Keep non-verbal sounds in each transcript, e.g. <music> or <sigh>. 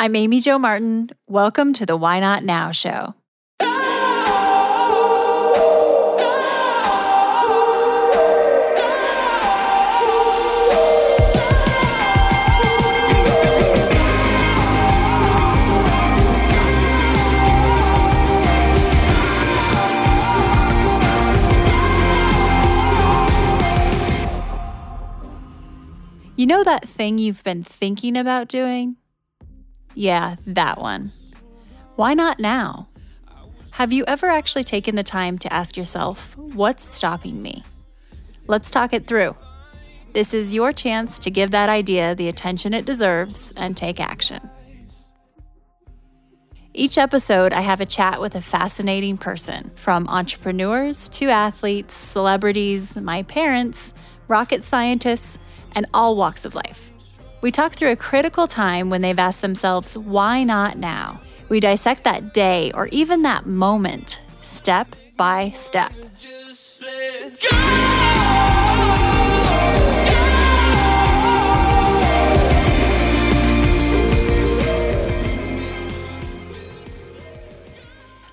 I'm Amy Jo Martin. Welcome to the Why Not Now show. You know that thing you've been thinking about doing? Yeah, that one. Why not now? Have you ever actually taken the time to ask yourself, what's stopping me? Let's talk it through. This is your chance to give that idea the attention it deserves and take action. Each episode, I have a chat with a fascinating person, from entrepreneurs to athletes, celebrities, my parents, rocket scientists, and all walks of life. We talk through a critical time when they've asked themselves, why not now? We dissect that day or even that moment, step by step.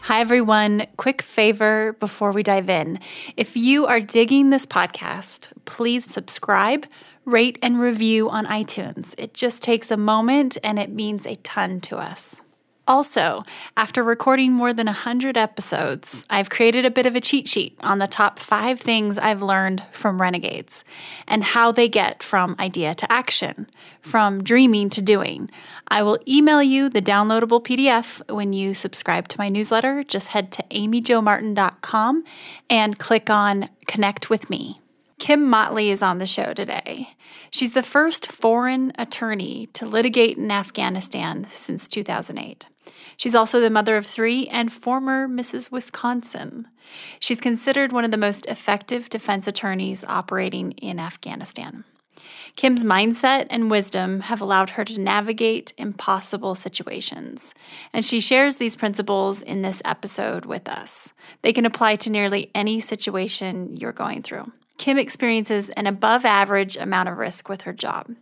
Hi, everyone. Quick favor before we dive in. If you are digging this podcast, please subscribe, rate, and review on iTunes. It just takes a moment and it means a ton to us. Also, after recording more than 100 episodes, I've created a bit of a cheat sheet on the top five things I've learned from renegades and how they get from idea to action, from dreaming to doing. I will email you the downloadable PDF when you subscribe to my newsletter. Just head to amyjomartin.com and click on Connect with Me. Kim Motley is on the show today. She's the first foreign attorney to litigate in Afghanistan since 2008. She's also the mother of three and former Mrs. Wisconsin. She's considered one of the most effective defense attorneys operating in Afghanistan. Kim's mindset and wisdom have allowed her to navigate impossible situations, and she shares these principles in this episode with us. They can apply to nearly any situation you're going through. Kim experiences an above average amount of risk with her job.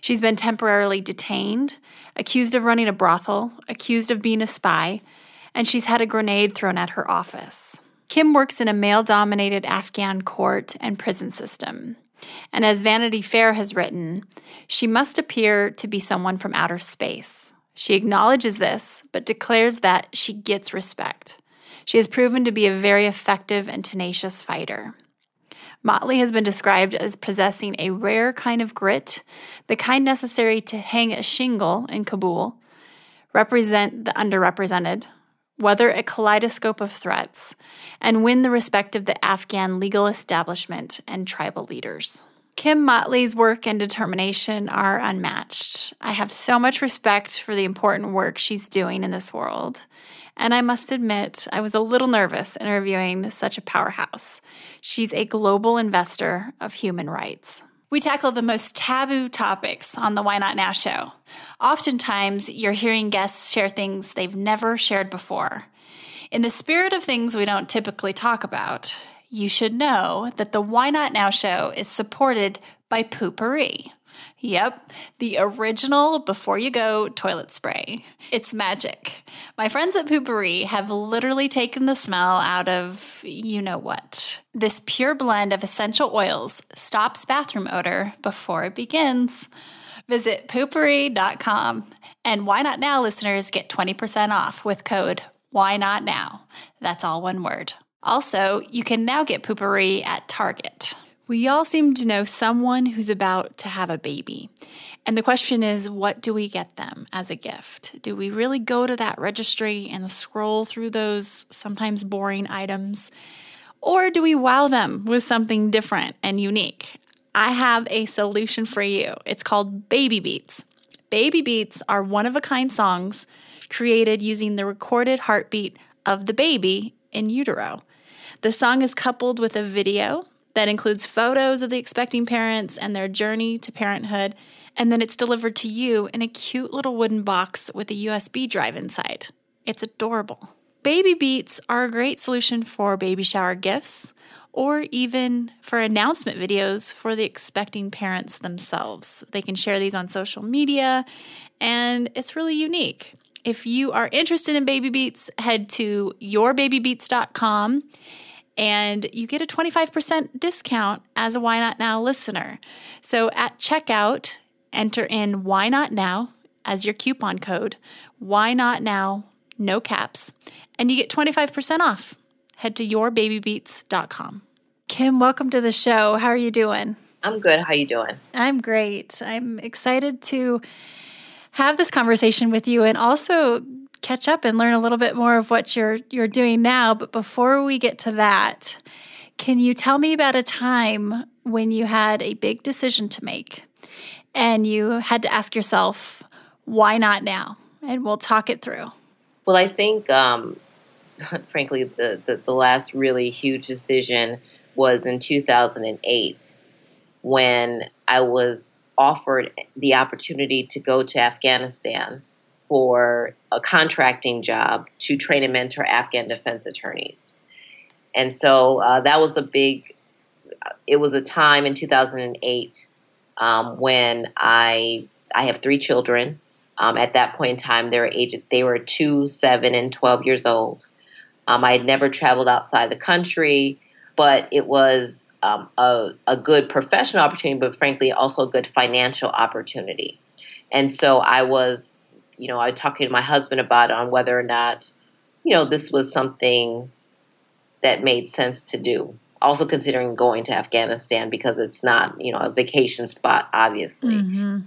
She's been temporarily detained, accused of running a brothel, accused of being a spy, and she's had a grenade thrown at her office. Kim works in a male dominated Afghan court and prison system. And as Vanity Fair has written, she must appear to be someone from outer space. She acknowledges this, but declares that she gets respect. She has proven to be a very effective and tenacious fighter. Motley has been described as possessing a rare kind of grit, the kind necessary to hang a shingle in Kabul, represent the underrepresented, weather a kaleidoscope of threats, and win the respect of the Afghan legal establishment and tribal leaders. Kim Motley's work and determination are unmatched. I have so much respect for the important work she's doing in this world. And I must admit, I was a little nervous interviewing such a powerhouse. She's a global investor of human rights. We tackle the most taboo topics on the Why Not Now show. Oftentimes, you're hearing guests share things they've never shared before. In the spirit of things we don't typically talk about, you should know that the Why Not Now show is supported by Poo-Pourri. Yep, the original before you go toilet spray. It's magic. My friends at Poo-Pourri have literally taken the smell out of you know what. This pure blend of essential oils stops bathroom odor before it begins. Visit poopourri.com and Why Not Now listeners get 20% off with code Why Not Now. That's all one word. Also, you can now get Poo-Pourri at Target. We all seem to know someone who's about to have a baby. And the question is, what do we get them as a gift? Do we really go to that registry and scroll through those sometimes boring items? Or do we wow them with something different and unique? I have a solution for you. It's called Baby Beats. Baby Beats are one of a kind songs created using the recorded heartbeat of the baby in utero. The song is coupled with a video that includes photos of the expecting parents and their journey to parenthood, and then it's delivered to you in a cute little wooden box with a USB drive inside. It's adorable. Baby Beats are a great solution for baby shower gifts or even for announcement videos for the expecting parents themselves. They can share these on social media, and it's really unique. If you are interested in Baby Beats, head to yourbabybeats.com and you get a 25% discount as a Why Not Now listener. So at checkout, enter in Why Not Now as your coupon code. Why Not Now, no caps, and you get 25% off. Head to yourbabybeats.com. Kim, welcome to the show. How are you doing? I'm good. How are you doing? I'm great. I'm excited to have this conversation with you and also catch up and learn a little bit more of what you're you're doing now. But before we get to that, can you tell me about a time when you had a big decision to make and you had to ask yourself, why not now? And we'll talk it through. Well, I think, um, <laughs> frankly, the, the, the last really huge decision was in 2008 when I was offered the opportunity to go to Afghanistan for a contracting job to train and mentor Afghan defense attorneys. And so uh, that was a big, it was a time in 2008 um, when I, I have three children. Um, at that point in time, they were they were two, seven, and 12 years old. Um, I had never traveled outside the country, but it was um, a, a good professional opportunity, but frankly, also a good financial opportunity. And so I was, you know, I talking to my husband about on whether or not, you know, this was something that made sense to do. Also considering going to Afghanistan because it's not, you know, a vacation spot, obviously. Mm-hmm.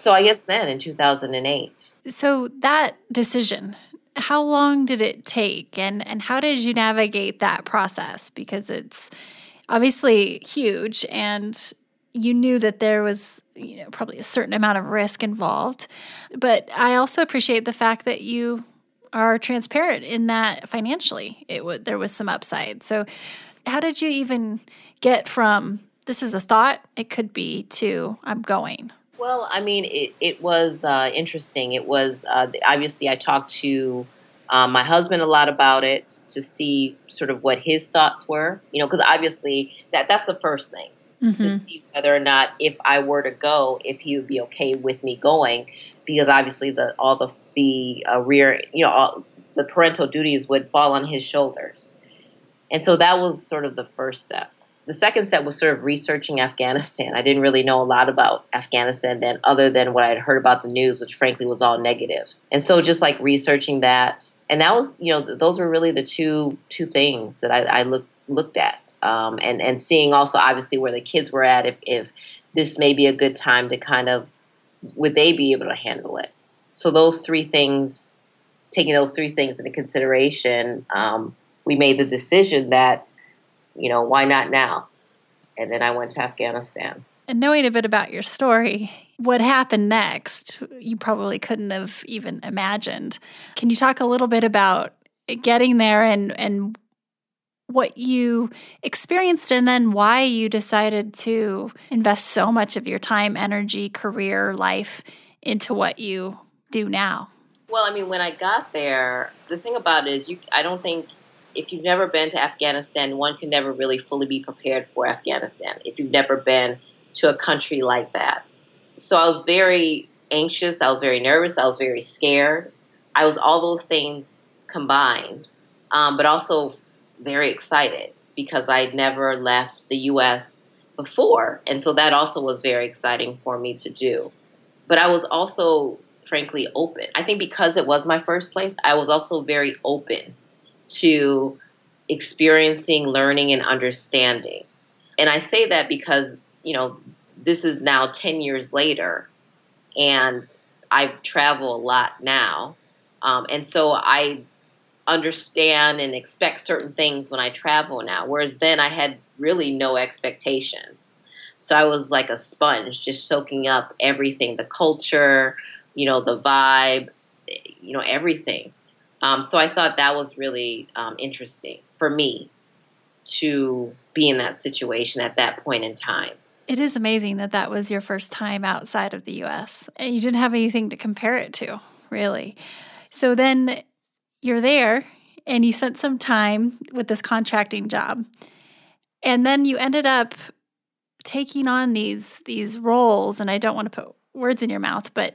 So I guess then in 2008. So that decision, how long did it take and, and how did you navigate that process? Because it's obviously huge and you knew that there was you know probably a certain amount of risk involved. But i also appreciate the fact that you are transparent in that financially it would there was some upside. So how did you even get from this is a thought it could be to i'm going? Well i mean it, it was uh, interesting. It was uh, obviously i talked to um, my husband a lot about it to see sort of what his thoughts were you know because obviously that that's the first thing mm-hmm. to see whether or not if i were to go if he would be okay with me going because obviously the all the the uh, rear you know all, the parental duties would fall on his shoulders and so that was sort of the first step. The second step was sort of researching Afghanistan. I didn't really know a lot about Afghanistan then, other than what I had heard about the news, which frankly was all negative. And so just like researching that, and that was, you know, those were really the two two things that I, I looked looked at, um, and and seeing also obviously where the kids were at, if if this may be a good time to kind of would they be able to handle it? So those three things, taking those three things into consideration. Um, we made the decision that, you know, why not now? And then I went to Afghanistan. And knowing a bit about your story, what happened next, you probably couldn't have even imagined. Can you talk a little bit about getting there and, and what you experienced and then why you decided to invest so much of your time, energy, career, life into what you do now? Well, I mean, when I got there, the thing about it is you I don't think if you've never been to Afghanistan, one can never really fully be prepared for Afghanistan if you've never been to a country like that. So I was very anxious, I was very nervous, I was very scared. I was all those things combined, um, but also very excited because I'd never left the US before. And so that also was very exciting for me to do. But I was also, frankly, open. I think because it was my first place, I was also very open to experiencing, learning, and understanding. And I say that because, you know, this is now 10 years later, and I travel a lot now. Um, and so I understand and expect certain things when I travel now, whereas then I had really no expectations. So I was like a sponge, just soaking up everything the culture, you know, the vibe, you know, everything. Um, so I thought that was really um, interesting for me to be in that situation at that point in time. It is amazing that that was your first time outside of the US and you didn't have anything to compare it to, really. So then you're there and you spent some time with this contracting job. And then you ended up taking on these these roles and I don't want to put words in your mouth, but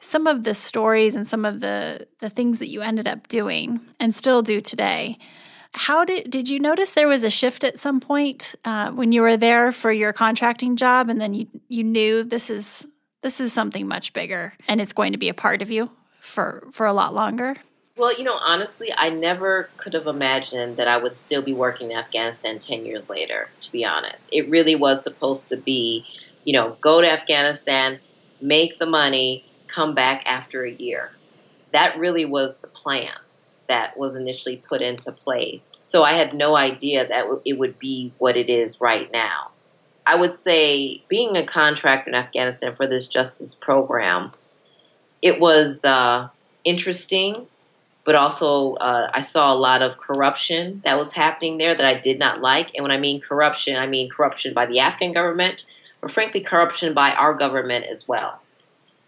some of the stories and some of the the things that you ended up doing and still do today. How did did you notice there was a shift at some point uh, when you were there for your contracting job, and then you you knew this is this is something much bigger, and it's going to be a part of you for for a lot longer? Well, you know, honestly, I never could have imagined that I would still be working in Afghanistan 10 years later, to be honest. It really was supposed to be, you know, go to Afghanistan, make the money, come back after a year. That really was the plan that was initially put into place. So I had no idea that it would be what it is right now. I would say being a contractor in Afghanistan for this justice program, it was uh, interesting, but also uh, I saw a lot of corruption that was happening there that I did not like. And when I mean corruption, I mean corruption by the Afghan government, but frankly, corruption by our government as well.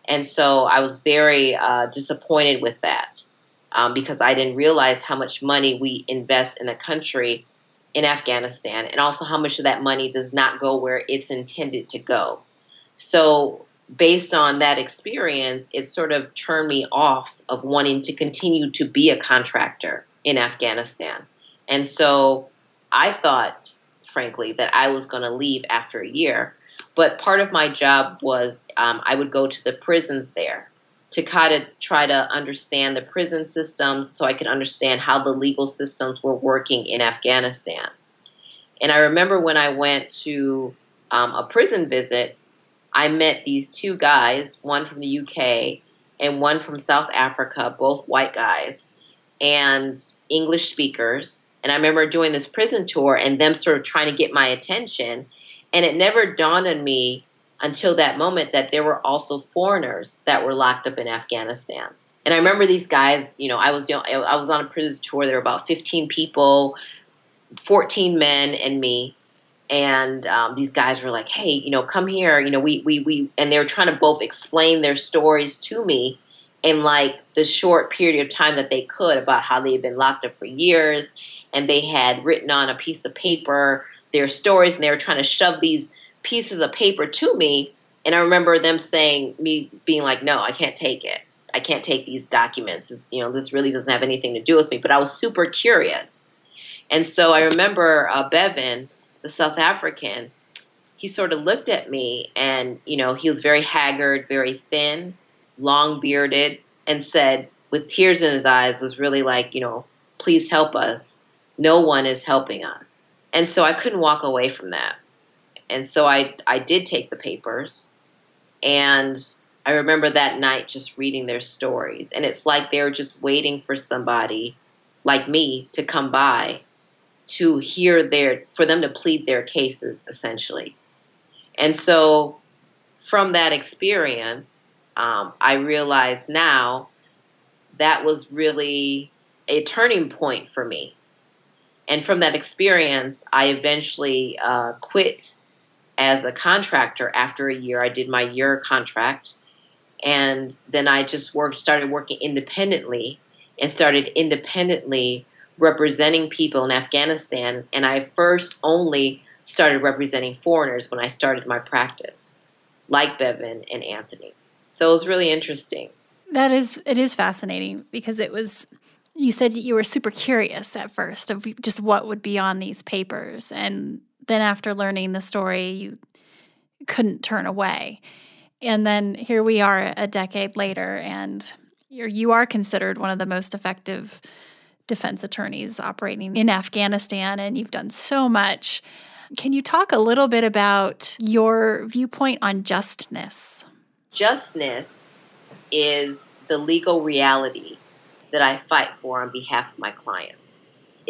And so I was very uh, disappointed with that um, because I didn't realize how much money we invest in the country in Afghanistan and also how much of that money does not go where it's intended to go. So, based on that experience, it sort of turned me off of wanting to continue to be a contractor in Afghanistan. And so I thought, frankly, that I was going to leave after a year. But part of my job was um, I would go to the prisons there to kind of try to understand the prison systems so I could understand how the legal systems were working in Afghanistan. And I remember when I went to um, a prison visit, I met these two guys, one from the UK and one from South Africa, both white guys, and English speakers. And I remember doing this prison tour and them sort of trying to get my attention. And it never dawned on me until that moment that there were also foreigners that were locked up in Afghanistan. And I remember these guys, you know, I was you know, I was on a prison tour. There were about 15 people, 14 men and me. And um, these guys were like, "Hey, you know, come here. You know, we we we," and they were trying to both explain their stories to me in like the short period of time that they could about how they had been locked up for years, and they had written on a piece of paper their stories, and they were trying to shove these pieces of paper to me. And I remember them saying, me being like, no, I can't take it. I can't take these documents. This, you know, this really doesn't have anything to do with me. But I was super curious. And so I remember uh, Bevan, the South African, he sort of looked at me and, you know, he was very haggard, very thin, long bearded, and said, with tears in his eyes, was really like, you know, please help us. No one is helping us. And so I couldn't walk away from that and so I I did take the papers, and I remember that night just reading their stories, and it's like they were just waiting for somebody like me to come by to hear their for them to plead their cases essentially, and so from that experience, um, I realize now that was really a turning point for me. And from that experience, I eventually uh, quit as a contractor after a year. I did my year contract. And then I just worked, started working independently and started independently representing people in Afghanistan. And I first only started representing foreigners when I started my practice, like Bevan and Anthony. So it was really interesting. That is, it is fascinating because it was, you said you were super curious at first of just what would be on these papers. And then after learning the story, you couldn't turn away. And then here we are a decade later, and you're, you are considered one of the most effective defense attorneys operating in Afghanistan, and you've done so much. Can you talk a little bit about your viewpoint on justness? Justness is the legal reality that I fight for on behalf of my clients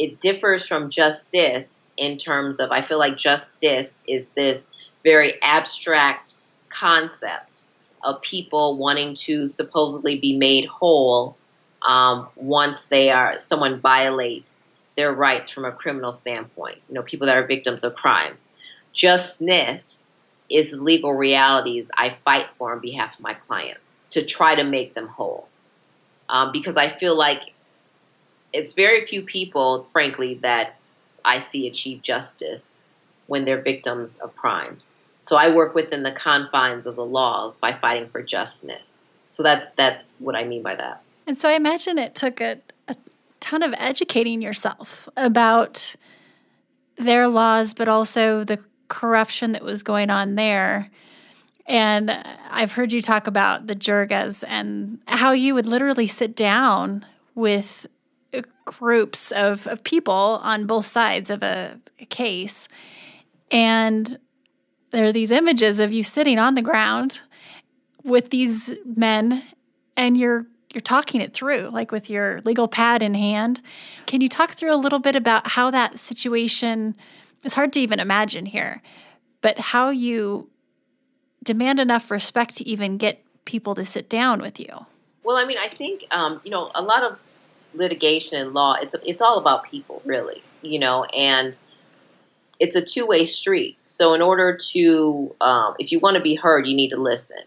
it differs from justice in terms of I feel like justice is this very abstract concept of people wanting to supposedly be made whole um, once they are someone violates their rights from a criminal standpoint. You know, people that are victims of crimes. Justness is the legal realities I fight for on behalf of my clients to try to make them whole, um, because I feel like it's very few people, frankly, that I see achieve justice when they're victims of crimes. So I work within the confines of the laws by fighting for justice. So that's that's what I mean by that. And so I imagine it took a, a ton of educating yourself about their laws, but also the corruption that was going on there. And I've heard you talk about the jirgas and how you would literally sit down with groups of, of people on both sides of a, a case. And there are these images of you sitting on the ground with these men and you're you're talking it through like with your legal pad in hand. Can you talk through a little bit about how that situation it's hard to even imagine here but how you demand enough respect to even get people to sit down with you? Well i mean i think um, you know a lot of litigation and law it's it's all about people really you know and it's a two-way street. So in order to um, if you want to be heard you need to listen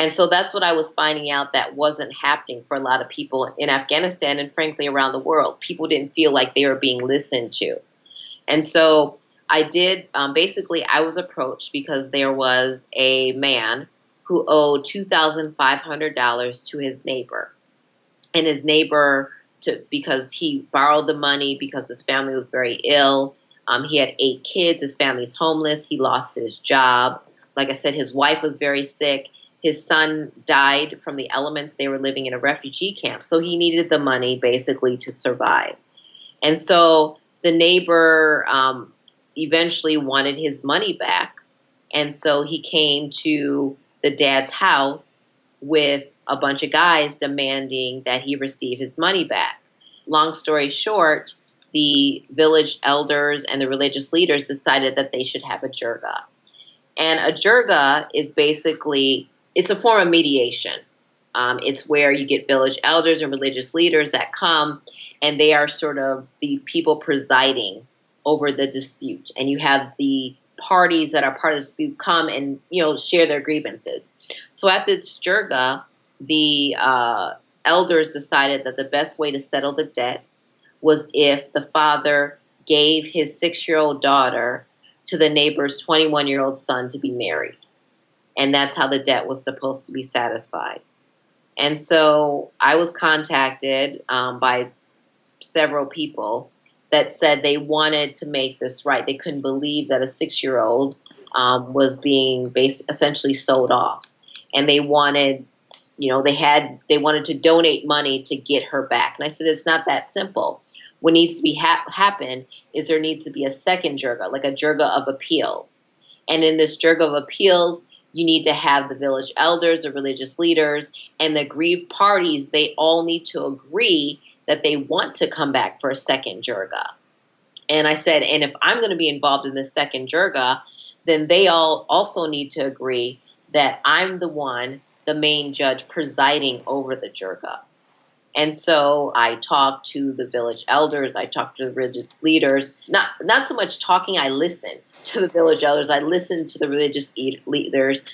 and so that's what i was finding out that wasn't happening for a lot of people in afghanistan and frankly around the world people didn't feel like they were being listened to and so i did um, basically i was approached because there was a man who owed $2500 to his neighbor and his neighbor to because he borrowed the money because his family was very ill. Um, he had eight kids. His family's homeless. He lost his job. Like I said, his wife was very sick. His son died from the elements. They were living in a refugee camp. So he needed the money basically to survive. And so the neighbor um, eventually wanted his money back. And so he came to the dad's house with a bunch of guys demanding that he receive his money back. Long story short, the village elders and the religious leaders decided that they should have a jirga. And a jirga is basically it's a form of mediation. Um, it's where you get village elders and religious leaders that come, and they are sort of the people presiding over the dispute. And you have the parties that are part of the dispute come and you know share their grievances. So at this jirga, the uh, elders decided that the best way to settle the debt was if the father gave his six year old daughter to the neighbor's 21 year old son to be married. And that's how the debt was supposed to be satisfied. And so I was contacted um, by several people that said they wanted to make this right. They couldn't believe that a six year old um, was being bas- essentially sold off. And they wanted you know, they had they wanted to donate money to get her back. And I said, it's not that simple. What needs to be ha- happen is there needs to be a second jirga, like a jirga of appeals. And in this jirga of appeals, you need to have the village elders, the religious leaders, and the aggrieved parties. They all need to agree that they want to come back for a second jirga. And I said, and if I'm going to be involved in this second jirga, then they all also need to agree that I'm the one the main judge presiding over the jirga. And so I talked to the village elders, I talked to the religious leaders. Not not so much talking, I listened to the village elders, I listened to the religious leaders.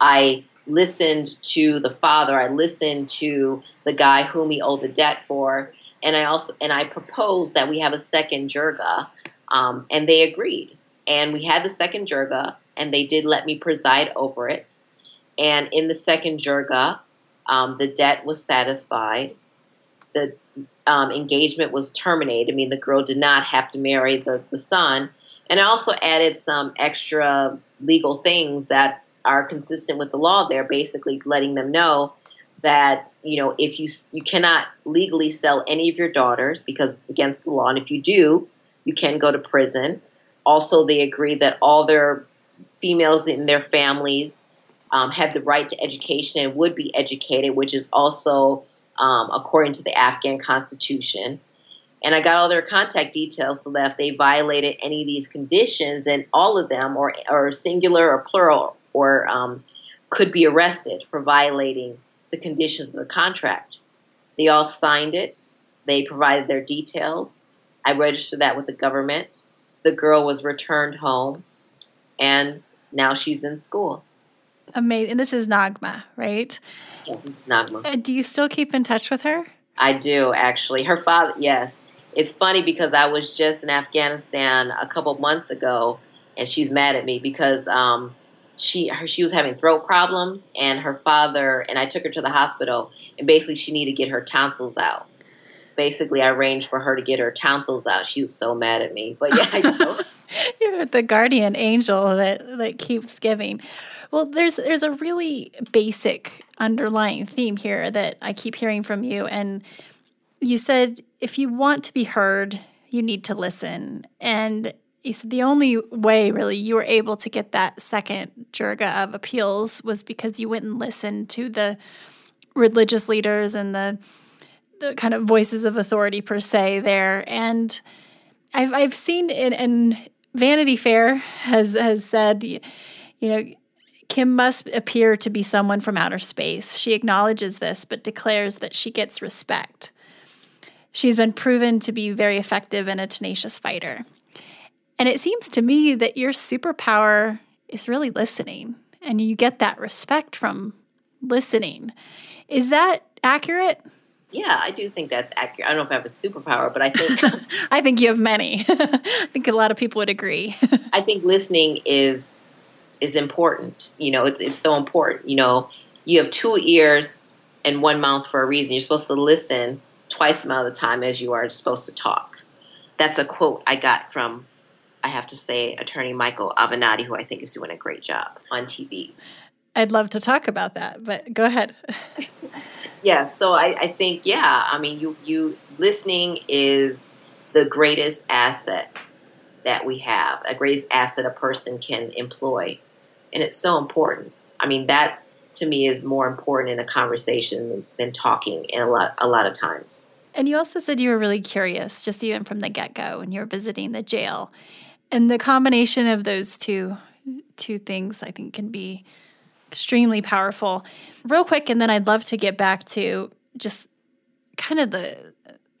I listened to the father, I listened to the guy whom he owed the debt for, and I also and I proposed that we have a second jirga, um, and they agreed. And we had the second jirga, and they did let me preside over it. And in the second jirga, um, the debt was satisfied. The um, engagement was terminated. I mean, the girl did not have to marry the, the son. And I also added some extra legal things that are consistent with the law there, basically letting them know that you know if you you cannot legally sell any of your daughters because it's against the law, and if you do, you can go to prison. Also, they agree that all their females in their families um, have the right to education and would be educated, which is also um, according to the Afghan constitution. And I got all their contact details so that if they violated any of these conditions, and all of them, or, or singular or plural, or um, could be arrested for violating the conditions of the contract. They all signed it. They provided their details. I registered that with the government. The girl was returned home, and now she's in school. Amazing. And this is Nagma, right? Yes, this is Nagma. Uh, do you still keep in touch with her? I do actually. Her father, yes. It's funny because I was just in Afghanistan a couple months ago, and she's mad at me because um, she her, she was having throat problems, and her father and I took her to the hospital, and basically she needed to get her tonsils out. Basically, I arranged for her to get her tonsils out. She was so mad at me, but yeah, I <laughs> know. You're the guardian angel that that keeps giving. Well, there's there's a really basic underlying theme here that I keep hearing from you and you said if you want to be heard, you need to listen. And you said the only way really you were able to get that second jirga of appeals was because you went and listened to the religious leaders and the the kind of voices of authority per se there. And I've I've seen in, Vanity Fair has has said, you know, Kim must appear to be someone from outer space. She acknowledges this, but declares that she gets respect. She's been proven to be very effective and a tenacious fighter. And it seems to me that your superpower is really listening, and you get that respect from listening. Is that accurate? Yeah, I do think that's accurate. I don't know if I have a superpower, but I think <laughs> I think you have many. <laughs> I think a lot of people would agree. <laughs> I think listening is is important. You know, it's it's so important. You know, you have two ears and one mouth for a reason. You're supposed to listen twice the amount of the time as you are supposed to talk. That's a quote I got from, I have to say, attorney Michael Avenatti, who I think is doing a great job on TV. I'd love to talk about that, but go ahead. <laughs> yeah, so I, I think, yeah, I mean, you, you listening is the greatest asset that we have, a greatest asset a person can employ and it's so important. I mean, that to me is more important in a conversation than talking in a lot a lot of times. And you also said you were really curious, just even from the get go, when you were visiting the jail, and the combination of those two two things, I think, can be extremely powerful. Real quick, and then I'd love to get back to just kind of the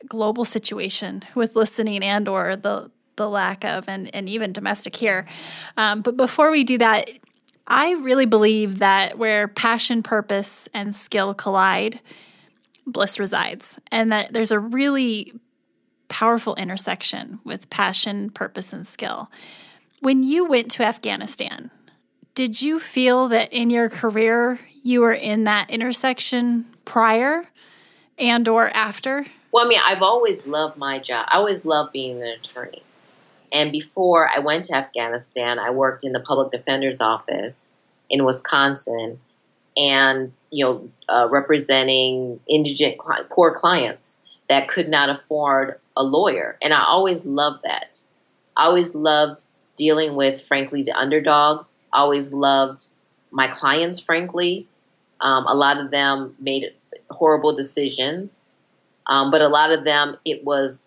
global situation with listening and or the the lack of and, and even domestic here. Um, but before we do that, I really believe that where passion, purpose, and skill collide, bliss resides, and that there's a really powerful intersection with passion, purpose, and skill. When you went to Afghanistan, did you feel that in your career you were in that intersection prior and or after? Well, I mean, I've always loved my job. I always loved being an attorney. And before I went to Afghanistan, I worked in the public defender's office in Wisconsin, and you know, uh, representing indigent, poor clients that could not afford a lawyer. And I always loved that. I always loved dealing with, frankly, the underdogs. I always loved my clients, frankly. Um, a lot of them made horrible decisions, um, but a lot of them, it was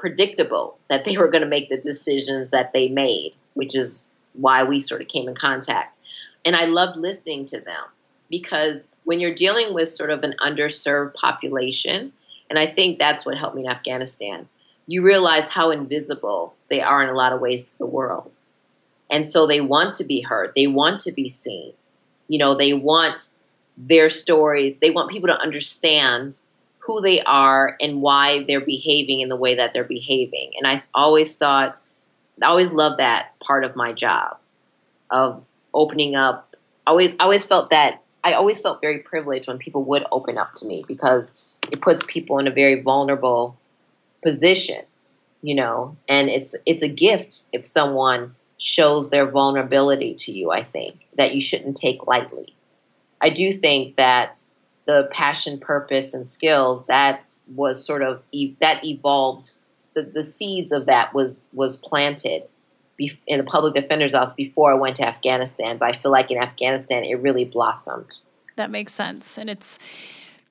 predictable that they were going to make the decisions that they made, which is why we sort of came in contact. And I loved listening to them because when you're dealing with sort of an underserved population, and I think that's what helped me in Afghanistan, you realize how invisible they are in a lot of ways to the world. And so they want to be heard, they want to be seen. You know, they want their stories, they want people to understand who they are and why they're behaving in the way that they're behaving. And I always thought, I always loved that part of my job of opening up. I always, I always felt that I always felt very privileged when people would open up to me because it puts people in a very vulnerable position, you know, and it's it's a gift if someone shows their vulnerability to you, I think, that you shouldn't take lightly. I do think that the passion, purpose, and skills that was sort of that evolved. The, the seeds of that was was planted in the public defender's office before I went to Afghanistan. But I feel like in Afghanistan, it really blossomed. That makes sense, and it's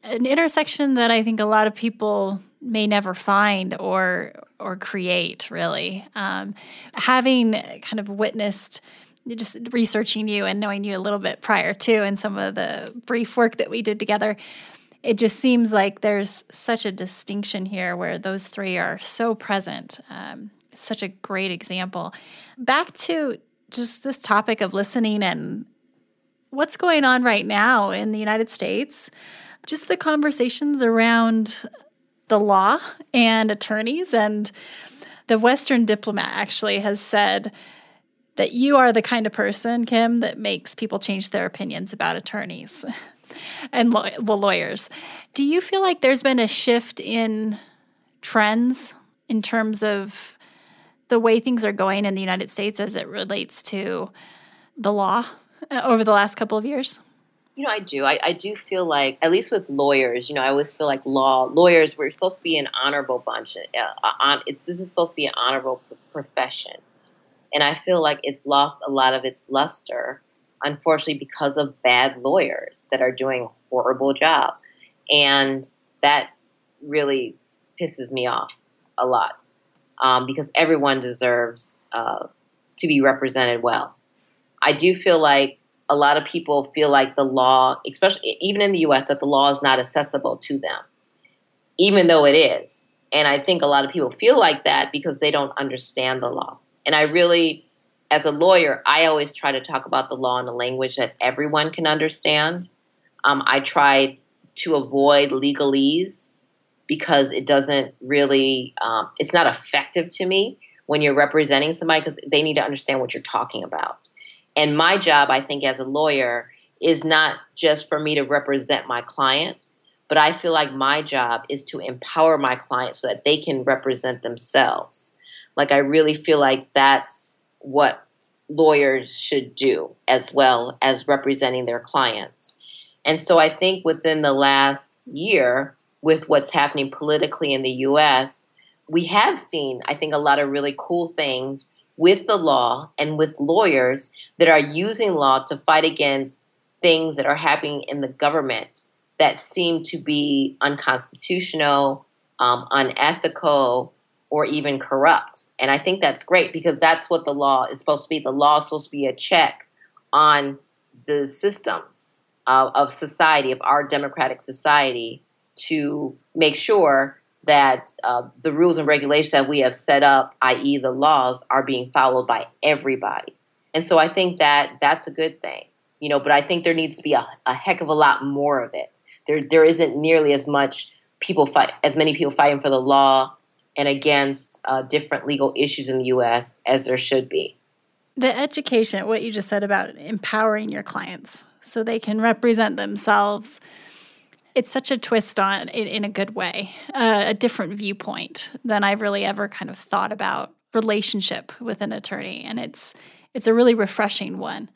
an intersection that I think a lot of people may never find or or create. Really, um, having kind of witnessed just researching you and knowing you a little bit prior to and some of the brief work that we did together it just seems like there's such a distinction here where those three are so present um, such a great example back to just this topic of listening and what's going on right now in the united states just the conversations around the law and attorneys. And the Western diplomat actually has said that you are the kind of person, Kim, that makes people change their opinions about attorneys <laughs> and law- lawyers. Do you feel like there's been a shift in trends in terms of the way things are going in the United States as it relates to the law uh, over the last couple of years? You know, I do. I, I do feel like, at least with lawyers, you know, I always feel like law lawyers we're supposed to be an honorable bunch. Uh, on, it, this is supposed to be an honorable profession, and I feel like it's lost a lot of its luster, unfortunately, because of bad lawyers that are doing a horrible job, and that really pisses me off a lot um, because everyone deserves uh, to be represented well. I do feel like a lot of people feel like the law, especially even in the US, that the law is not accessible to them, even though it is. And I think a lot of people feel like that because they don't understand the law. And I really, as a lawyer, I always try to talk about the law in a language that everyone can understand. Um, I try to avoid legalese because it doesn't really, um, it's not effective to me when you're representing somebody because they need to understand what you're talking about. And my job, I think, as a lawyer, is not just for me to represent my client, but I feel like my job is to empower my client so that they can represent themselves. Like, I really feel like that's what lawyers should do as well as representing their clients. And so I think within the last year, with what's happening politically in the US, we have seen, I think, a lot of really cool things with the law and with lawyers that are using law to fight against things that are happening in the government that seem to be unconstitutional, um, unethical, or even corrupt. And I think that's great because that's what the law is supposed to be. The law is supposed to be a check on the systems of, society, of our democratic society, to make sure that uh, the rules and regulations that we have set up, i.e., the laws, are being followed by everybody. And so I think that that's a good thing, you know. But I think there needs to be a, a heck of a lot more of it. There there isn't nearly as much people fight as many people fighting for the law and against uh, different legal issues in the U.S. as there should be. The education, what you just said about empowering your clients so they can represent themselves it's such a twist on it in a good way, uh, a different viewpoint than I've really ever kind of thought about relationship with an attorney, and it's it's a really refreshing one.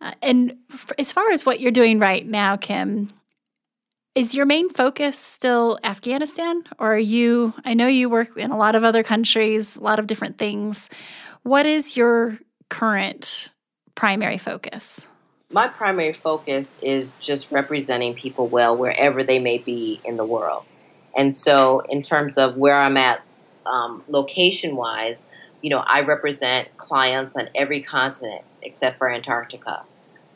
Uh, and f- as far as what you're doing right now, Kim, is your main focus still Afghanistan, or are you? I know you work in a lot of other countries, a lot of different things. What is your current primary focus? my primary focus is just representing people well wherever they may be in the world. And so, in terms of where I'm at um, location wise, you know, I represent clients on every continent except for Antarctica.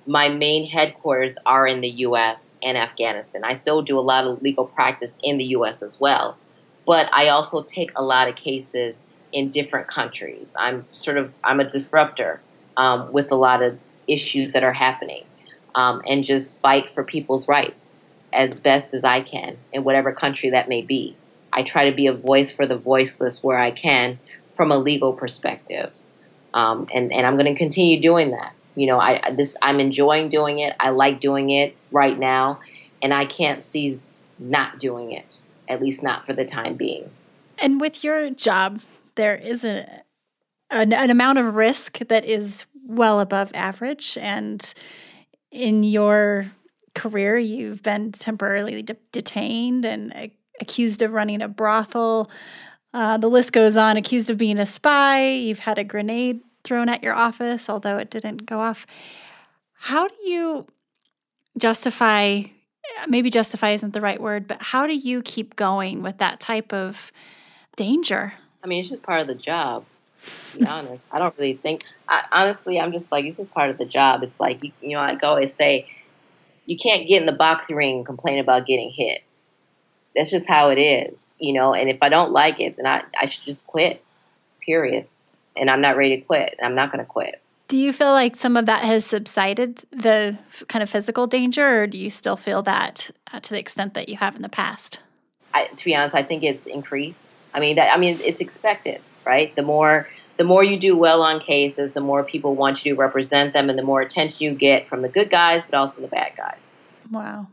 My main headquarters are in the US and Afghanistan. I still do a lot of legal practice in the US as well, but I also take a lot of cases in different countries. I'm sort of I'm a disruptor um, with a lot of issues that are happening um, and just fight for people's rights as best as I can in whatever country that may be. I try to be a voice for the voiceless where I can from a legal perspective. Um, and, and I'm going to continue doing that. You know, I this I'm enjoying doing it. I like doing it right now, and I can't see not doing it, at least not for the time being. And with your job, there is a an, an amount of risk that is well above average. And in your career, you've been temporarily de- detained and accused of running a brothel. Uh, the list goes on, accused of being a spy. You've had a grenade thrown at your office, although it didn't go off. How do you justify? Maybe justify isn't the right word, but how do you keep going with that type of danger? I mean, it's just part of the job To be <laughs> honest. I don't really think. I, honestly, I'm just like it's just part of the job. It's like you, you know, I go always say, you can't get in the boxing ring and complain about getting hit. That's just how it is, you know. And if I don't like it, then I I should just quit. Period. And I'm not ready to quit. I'm not going to quit. Do you feel like some of that has subsided, the kind of physical danger, or do you still feel that uh, to the extent that you have in the past? I, to be honest, I think it's increased. I mean, that, I mean, it's expected, right? The more the more you do well on cases, the more people want you to represent them, and the more attention you get from the good guys, but also the bad guys. Wow.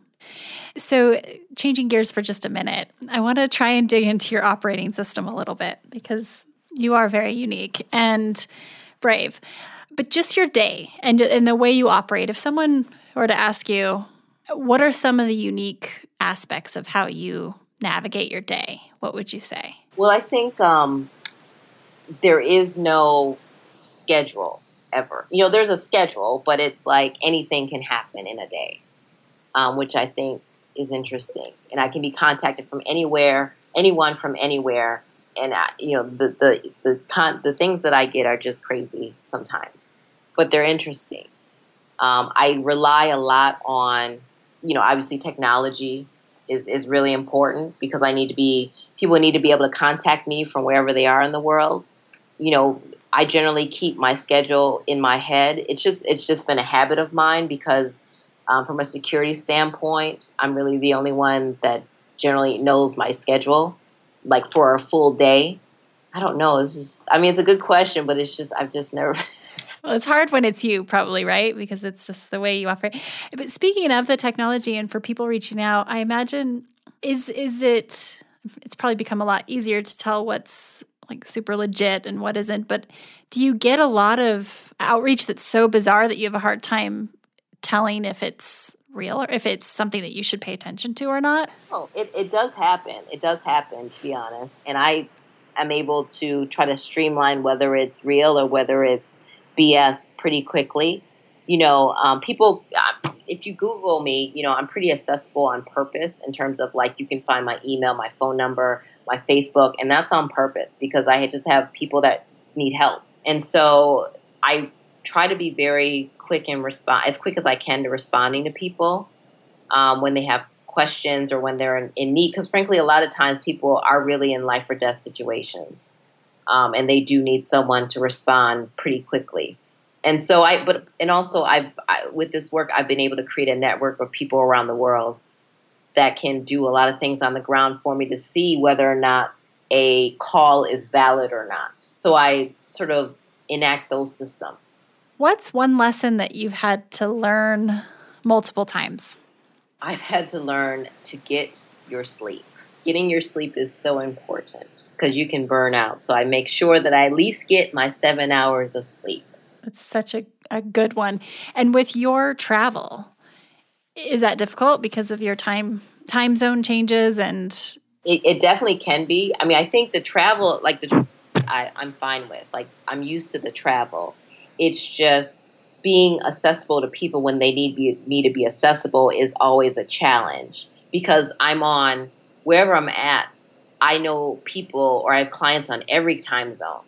So, changing gears for just a minute, I want to try and dig into your operating system a little bit because you are very unique and brave. But just your day and, and the way you operate, if someone were to ask you, what are some of the unique aspects of how you navigate your day, what would you say? Well, I think um, there is no schedule ever. You know, there's a schedule, but it's like anything can happen in a day, um, which I think is interesting. And I can be contacted from anywhere, anyone from anywhere. And I, you know, the the the con- the things that I get are just crazy sometimes, but they're interesting. Um, I rely a lot on, you know, obviously technology is is really important because I need to be people need to be able to contact me from wherever they are in the world you know, I generally keep my schedule in my head. It's just it's just been a habit of mine because um, from a security standpoint, I'm really the only one that generally knows my schedule, like for a full day. I don't know. It's just, I mean, it's a good question, but it's just I've just never. <laughs> well, it's hard when it's you, probably, right? Because it's just the way you operate. But speaking of the technology and for people reaching out, I imagine is is it? It's probably become a lot easier to tell what's like super legit and what isn't. But do you get a lot of outreach that's so bizarre that you have a hard time telling if it's real or if it's something that you should pay attention to or not? Oh, it, it does happen. It does happen, to be honest. And I am able to try to streamline whether it's real or whether it's BS pretty quickly. You know, um, people, uh, if you Google me, you know, I'm pretty accessible on purpose in terms of like you can find my email, my phone number, my Facebook, and that's on purpose because I just have people that need help. And so I try to be very quick and respond as quick as I can to responding to people um, when they have questions or when they're in, in need. Because frankly, a lot of times people are really in life or death situations, um, and they do need someone to respond pretty quickly. And so I, but and also I've I, with this work, I've been able to create a network of people around the world that can do a lot of things on the ground for me to see whether or not a call is valid or not. So I sort of enact those systems. What's one lesson that you've had to learn multiple times? I've had to learn to get your sleep. Getting your sleep is so important because you can burn out. So I make sure that I at least get my seven hours of sleep. It's such a, a good one. And with your travel, is that difficult because of your time time zone changes and it, it definitely can be. I mean, I think the travel, like the, I, I'm fine with. Like I'm used to the travel. It's just being accessible to people when they need need to be accessible is always a challenge because I'm on wherever I'm at. I know people or I have clients on every time zone.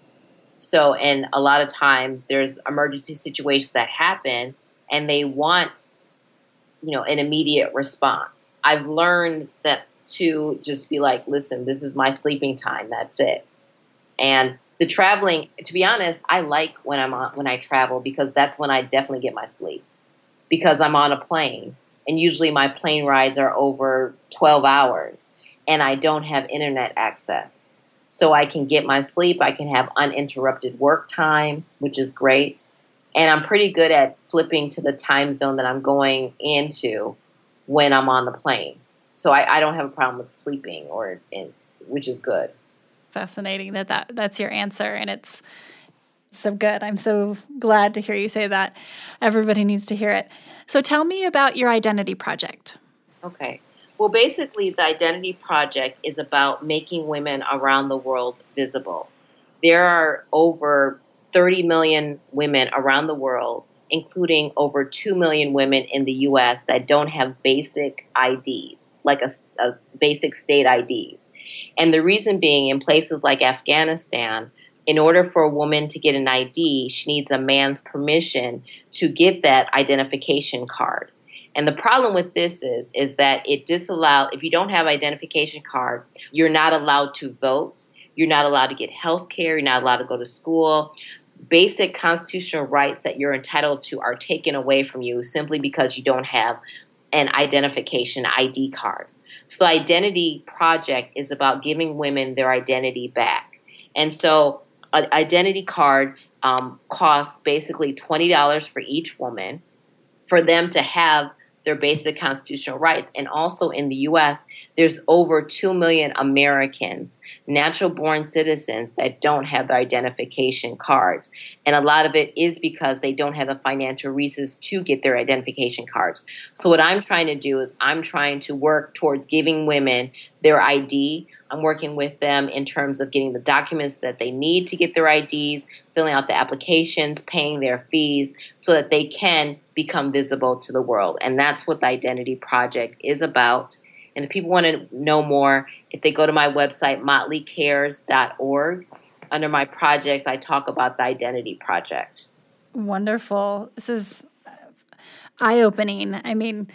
So, and a lot of times there's emergency situations that happen and they want you know, an immediate response. I've learned that to just be like, listen, this is my sleeping time. That's it. And the traveling, to be honest, I like when I'm on, when I travel because that's when I definitely get my sleep because I'm on a plane and usually my plane rides are over 12 hours and I don't have internet access. So I can get my sleep. I can have uninterrupted work time, which is great and I'm pretty good at flipping to the time zone that I'm going into when I'm on the plane. So I, I don't have a problem with sleeping, or in, which is good. Fascinating that, that that's your answer, and it's so good. I'm so glad to hear you say that. Everybody needs to hear it. So tell me about your identity project. Okay. Well, basically, the Identity Project is about making women around the world visible. There are over 30 million women around the world, including over 2 million women in the US that don't have basic IDs, like a, a basic state IDs. And the reason being, in places like Afghanistan, in order for a woman to get an ID, she needs a man's permission to get that identification card. And the problem with this is, is that it disallows, if you don't have identification card, you're not allowed to vote. You're not allowed to get health care. You're not allowed to go to school basic constitutional rights that you're entitled to are taken away from you simply because you don't have an identification ID card. So, the Identity Project is about giving women their identity back. And so, an identity card um, costs basically $20 for each woman for them to have their basic constitutional rights. And also in the US, there's over 2 million Americans, natural born citizens, that don't have their identification cards. And a lot of it is because they don't have the financial resources to get their identification cards. So, what I'm trying to do is I'm trying to work towards giving women their ID. I'm working with them in terms of getting the documents that they need to get their IDs, filling out the applications, paying their fees so that they can become visible to the world. And that's what the Identity Project is about. And if people want to know more, if they go to my website, motleycares.org, under my projects, I talk about the Identity Project. Wonderful. This is eye opening. I mean,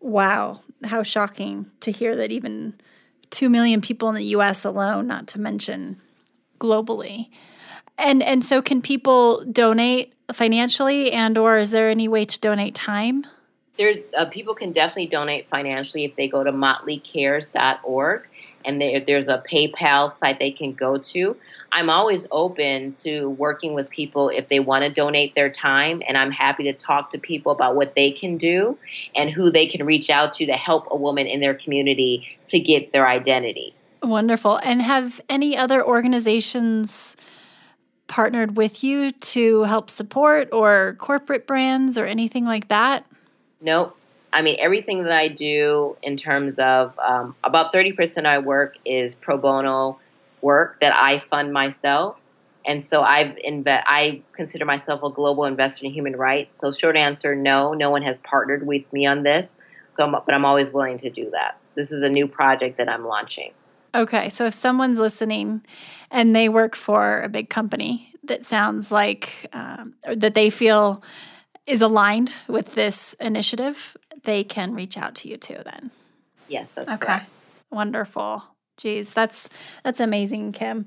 wow, how shocking to hear that even 2 million people in the US alone, not to mention globally, and and so can people donate financially and or is there any way to donate time? There uh, people can definitely donate financially if they go to motleycares.org and there, there's a PayPal site they can go to. I'm always open to working with people if they want to donate their time, and I'm happy to talk to people about what they can do and who they can reach out to to help a woman in their community to get their identity. Wonderful. And have any other organizations partnered with you to help support or corporate brands or anything like that? Nope. I mean, everything that I do in terms of um, about 30% of my work is pro bono work that I fund myself. And so I've inve- I consider myself a global investor in human rights. So short answer, no, no one has partnered with me on this. So, I'm, but I'm always willing to do that. This is a new project that I'm launching. Okay, so if someone's listening and they work for a big company that sounds like um, that they feel is aligned with this initiative, they can reach out to you too. Then, yes, that's okay. Correct. Wonderful. Geez, that's that's amazing, Kim,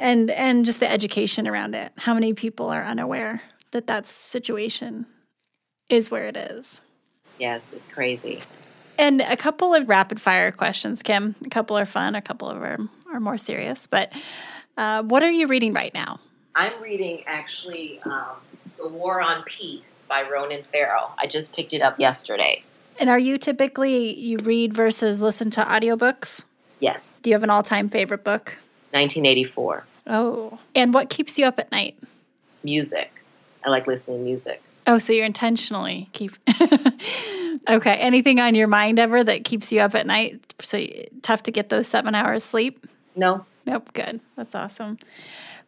and and just the education around it. How many people are unaware that that situation is where it is? Yes, it's crazy. And a couple of rapid fire questions, Kim. A couple are fun, a couple of are, are more serious. But uh, what are you reading right now? I'm reading actually um, The War on Peace by Ronan Farrow. I just picked it up yesterday. And are you typically you read versus listen to audiobooks? Yes. Do you have an all-time favorite book? 1984. Oh. And what keeps you up at night? Music. I like listening to music. Oh, so you're intentionally keep <laughs> Okay. Anything on your mind ever that keeps you up at night? So tough to get those seven hours sleep? No. Nope. Good. That's awesome.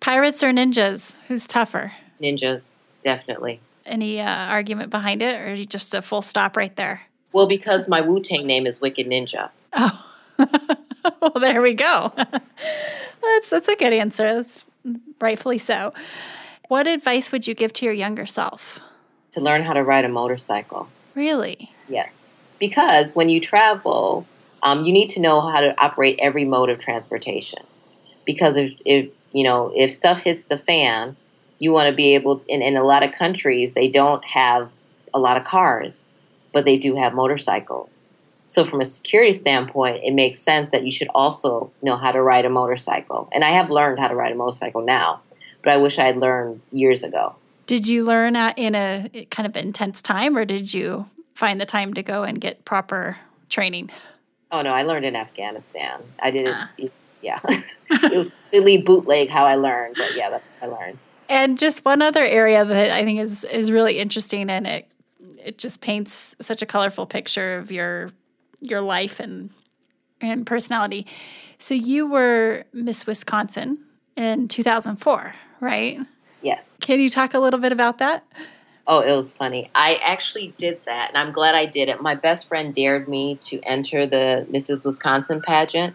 Pirates or ninjas? Who's tougher? Ninjas, definitely. Any uh, argument behind it, or just a full stop right there? Well, because my Wu Tang name is Wicked Ninja. Oh, <laughs> <laughs> well, there we go. <laughs> that's that's a good answer. That's rightfully so. What advice would you give to your younger self? To learn how to ride a motorcycle. Really? Yes. Because when you travel, um, you need to know how to operate every mode of transportation. Because if, if you know if stuff hits the fan, you want to be able. To, in, in a lot of countries, they don't have a lot of cars, but they do have motorcycles. So from a security standpoint, it makes sense that you should also know how to ride a motorcycle. And I have learned how to ride a motorcycle now, but I wish I had learned years ago. Did you learn in a kind of intense time, or did you find the time to go and get proper training? Oh no, I learned in Afghanistan. I did it. Uh. Yeah, <laughs> it was really bootleg how I learned, but yeah, that's how I learned. And just one other area that I think is is really interesting, and it it just paints such a colorful picture of your your life and and personality. So you were Miss Wisconsin in 2004, right? Yes. Can you talk a little bit about that? Oh, it was funny. I actually did that, and I'm glad I did it. My best friend dared me to enter the Mrs. Wisconsin pageant,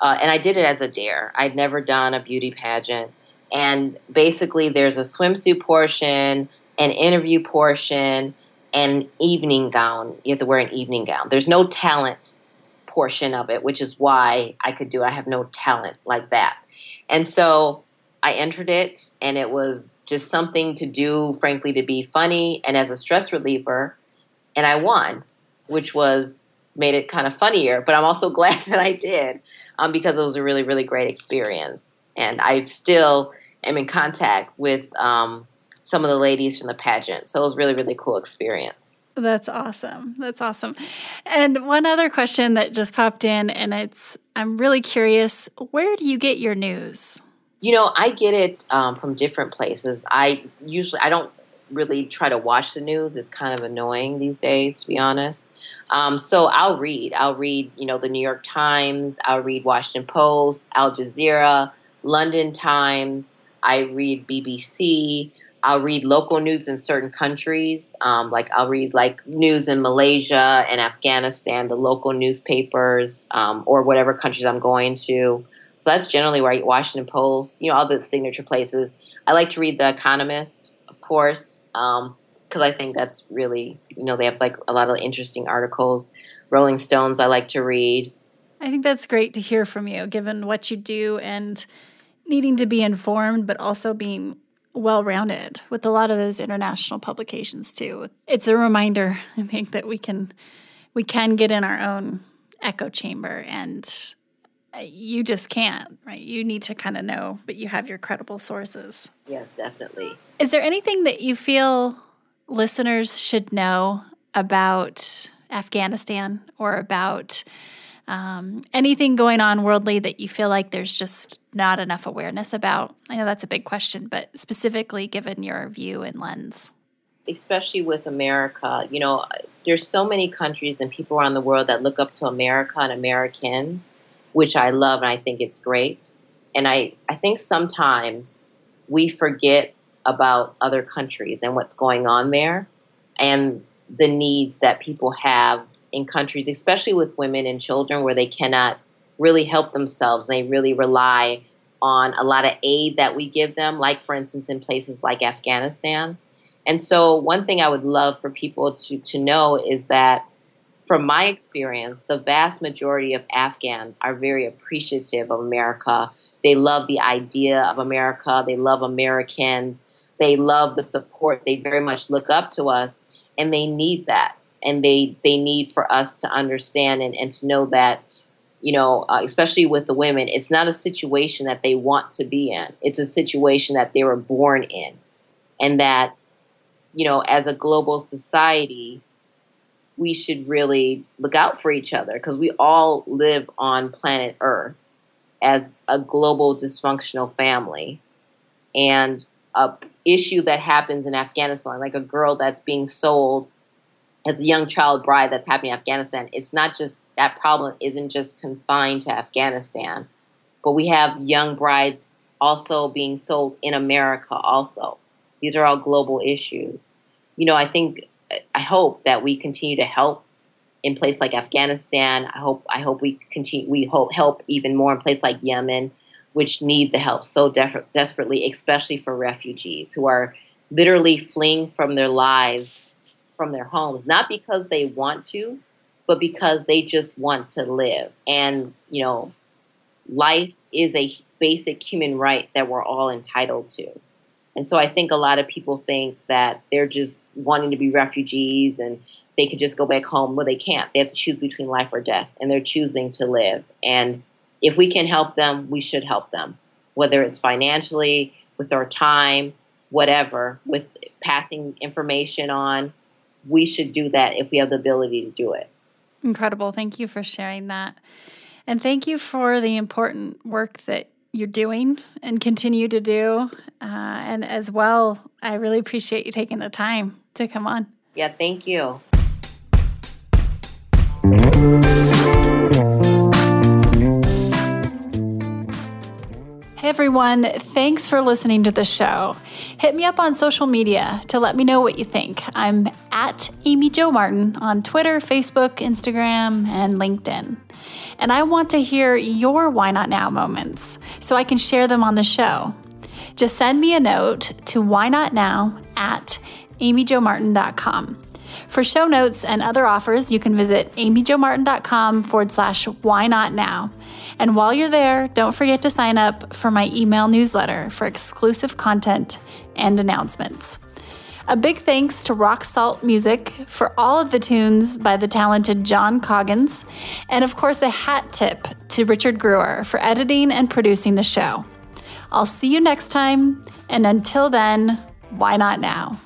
uh, and I did it as a dare. I'd never done a beauty pageant. And basically, there's a swimsuit portion, an interview portion, and evening gown. You have to wear an evening gown. There's no talent portion of it, which is why I could do. I have no talent like that. And so I entered it, and it was just something to do, frankly, to be funny and as a stress reliever. And I won, which was made it kind of funnier. But I'm also <laughs> glad that I did um, because it was a really, really great experience. And I still am in contact with um, some of the ladies from the pageant. So it was really, really cool experience. That's awesome. That's awesome. And one other question that just popped in, and it's I'm really curious where do you get your news? You know, I get it um, from different places. I usually, I don't really try to watch the news. It's kind of annoying these days, to be honest. Um, so I'll read. I'll read, you know, the New York Times. I'll read Washington Post, Al Jazeera, London Times. I read BBC. I'll read local news in certain countries. Um, like I'll read like news in Malaysia and Afghanistan, the local newspapers, um, or whatever countries I'm going to. So that's generally where I Washington Post, you know, all the signature places. I like to read The Economist, of course, because um, I think that's really, you know, they have like a lot of interesting articles. Rolling Stones, I like to read. I think that's great to hear from you, given what you do and needing to be informed, but also being well rounded with a lot of those international publications too. It's a reminder, I think, that we can we can get in our own echo chamber and uh, you just can't, right? You need to kind of know, but you have your credible sources. Yes, definitely. Is there anything that you feel listeners should know about Afghanistan or about um, anything going on worldly that you feel like there's just not enough awareness about? I know that's a big question, but specifically given your view and lens. Especially with America, you know, there's so many countries and people around the world that look up to America and Americans, which I love and I think it's great. And I, I think sometimes we forget about other countries and what's going on there and the needs that people have in countries, especially with women and children, where they cannot really help themselves. They really rely on a lot of aid that we give them, like, for instance, in places like Afghanistan. And so, one thing I would love for people to, to know is that, from my experience, the vast majority of Afghans are very appreciative of America. They love the idea of America, they love Americans, they love the support, they very much look up to us, and they need that and they they need for us to understand and, and to know that you know uh, especially with the women it's not a situation that they want to be in. It's a situation that they were born in. And that you know as a global society we should really look out for each other because we all live on planet earth as a global dysfunctional family. And a issue that happens in afghanistan like a girl that's being sold as a young child bride that's happening in Afghanistan, it's not just that problem isn't just confined to Afghanistan, but we have young brides also being sold in America also. These are all global issues. You know, I think I hope that we continue to help in places like Afghanistan. I hope I hope we continue we hope help even more in places like Yemen, which need the help so def- desperately, especially for refugees who are literally fleeing from their lives from their homes, not because they want to, but because they just want to live. And, you know, life is a basic human right that we're all entitled to. And so I think a lot of people think that they're just wanting to be refugees and they could just go back home. Well, they can't. They have to choose between life or death, and they're choosing to live. And if we can help them, we should help them, whether it's financially, with our time, whatever, with passing information on we should do that if we have the ability to do it. Incredible. Thank you for sharing that. And thank you for the important work that you're doing and continue to do. Uh, and as well, I really appreciate you taking the time to come on. Yeah, thank you. Everyone, thanks for listening to the show. Hit me up on social media to let me know what you think. I'm at Amy Jo Martin on Twitter, Facebook, Instagram, and LinkedIn. And I want to hear your Why Not Now moments so I can share them on the show. Just send me a note to why not now at amyjomartin.com. For show notes and other offers, you can visit amyjomartin.com forward slash why not now. And while you're there, don't forget to sign up for my email newsletter for exclusive content and announcements. A big thanks to Rock Salt Music for all of the tunes by the talented John Coggins, and of course, a hat tip to Richard Brewer for editing and producing the show. I'll see you next time, and until then, why not now?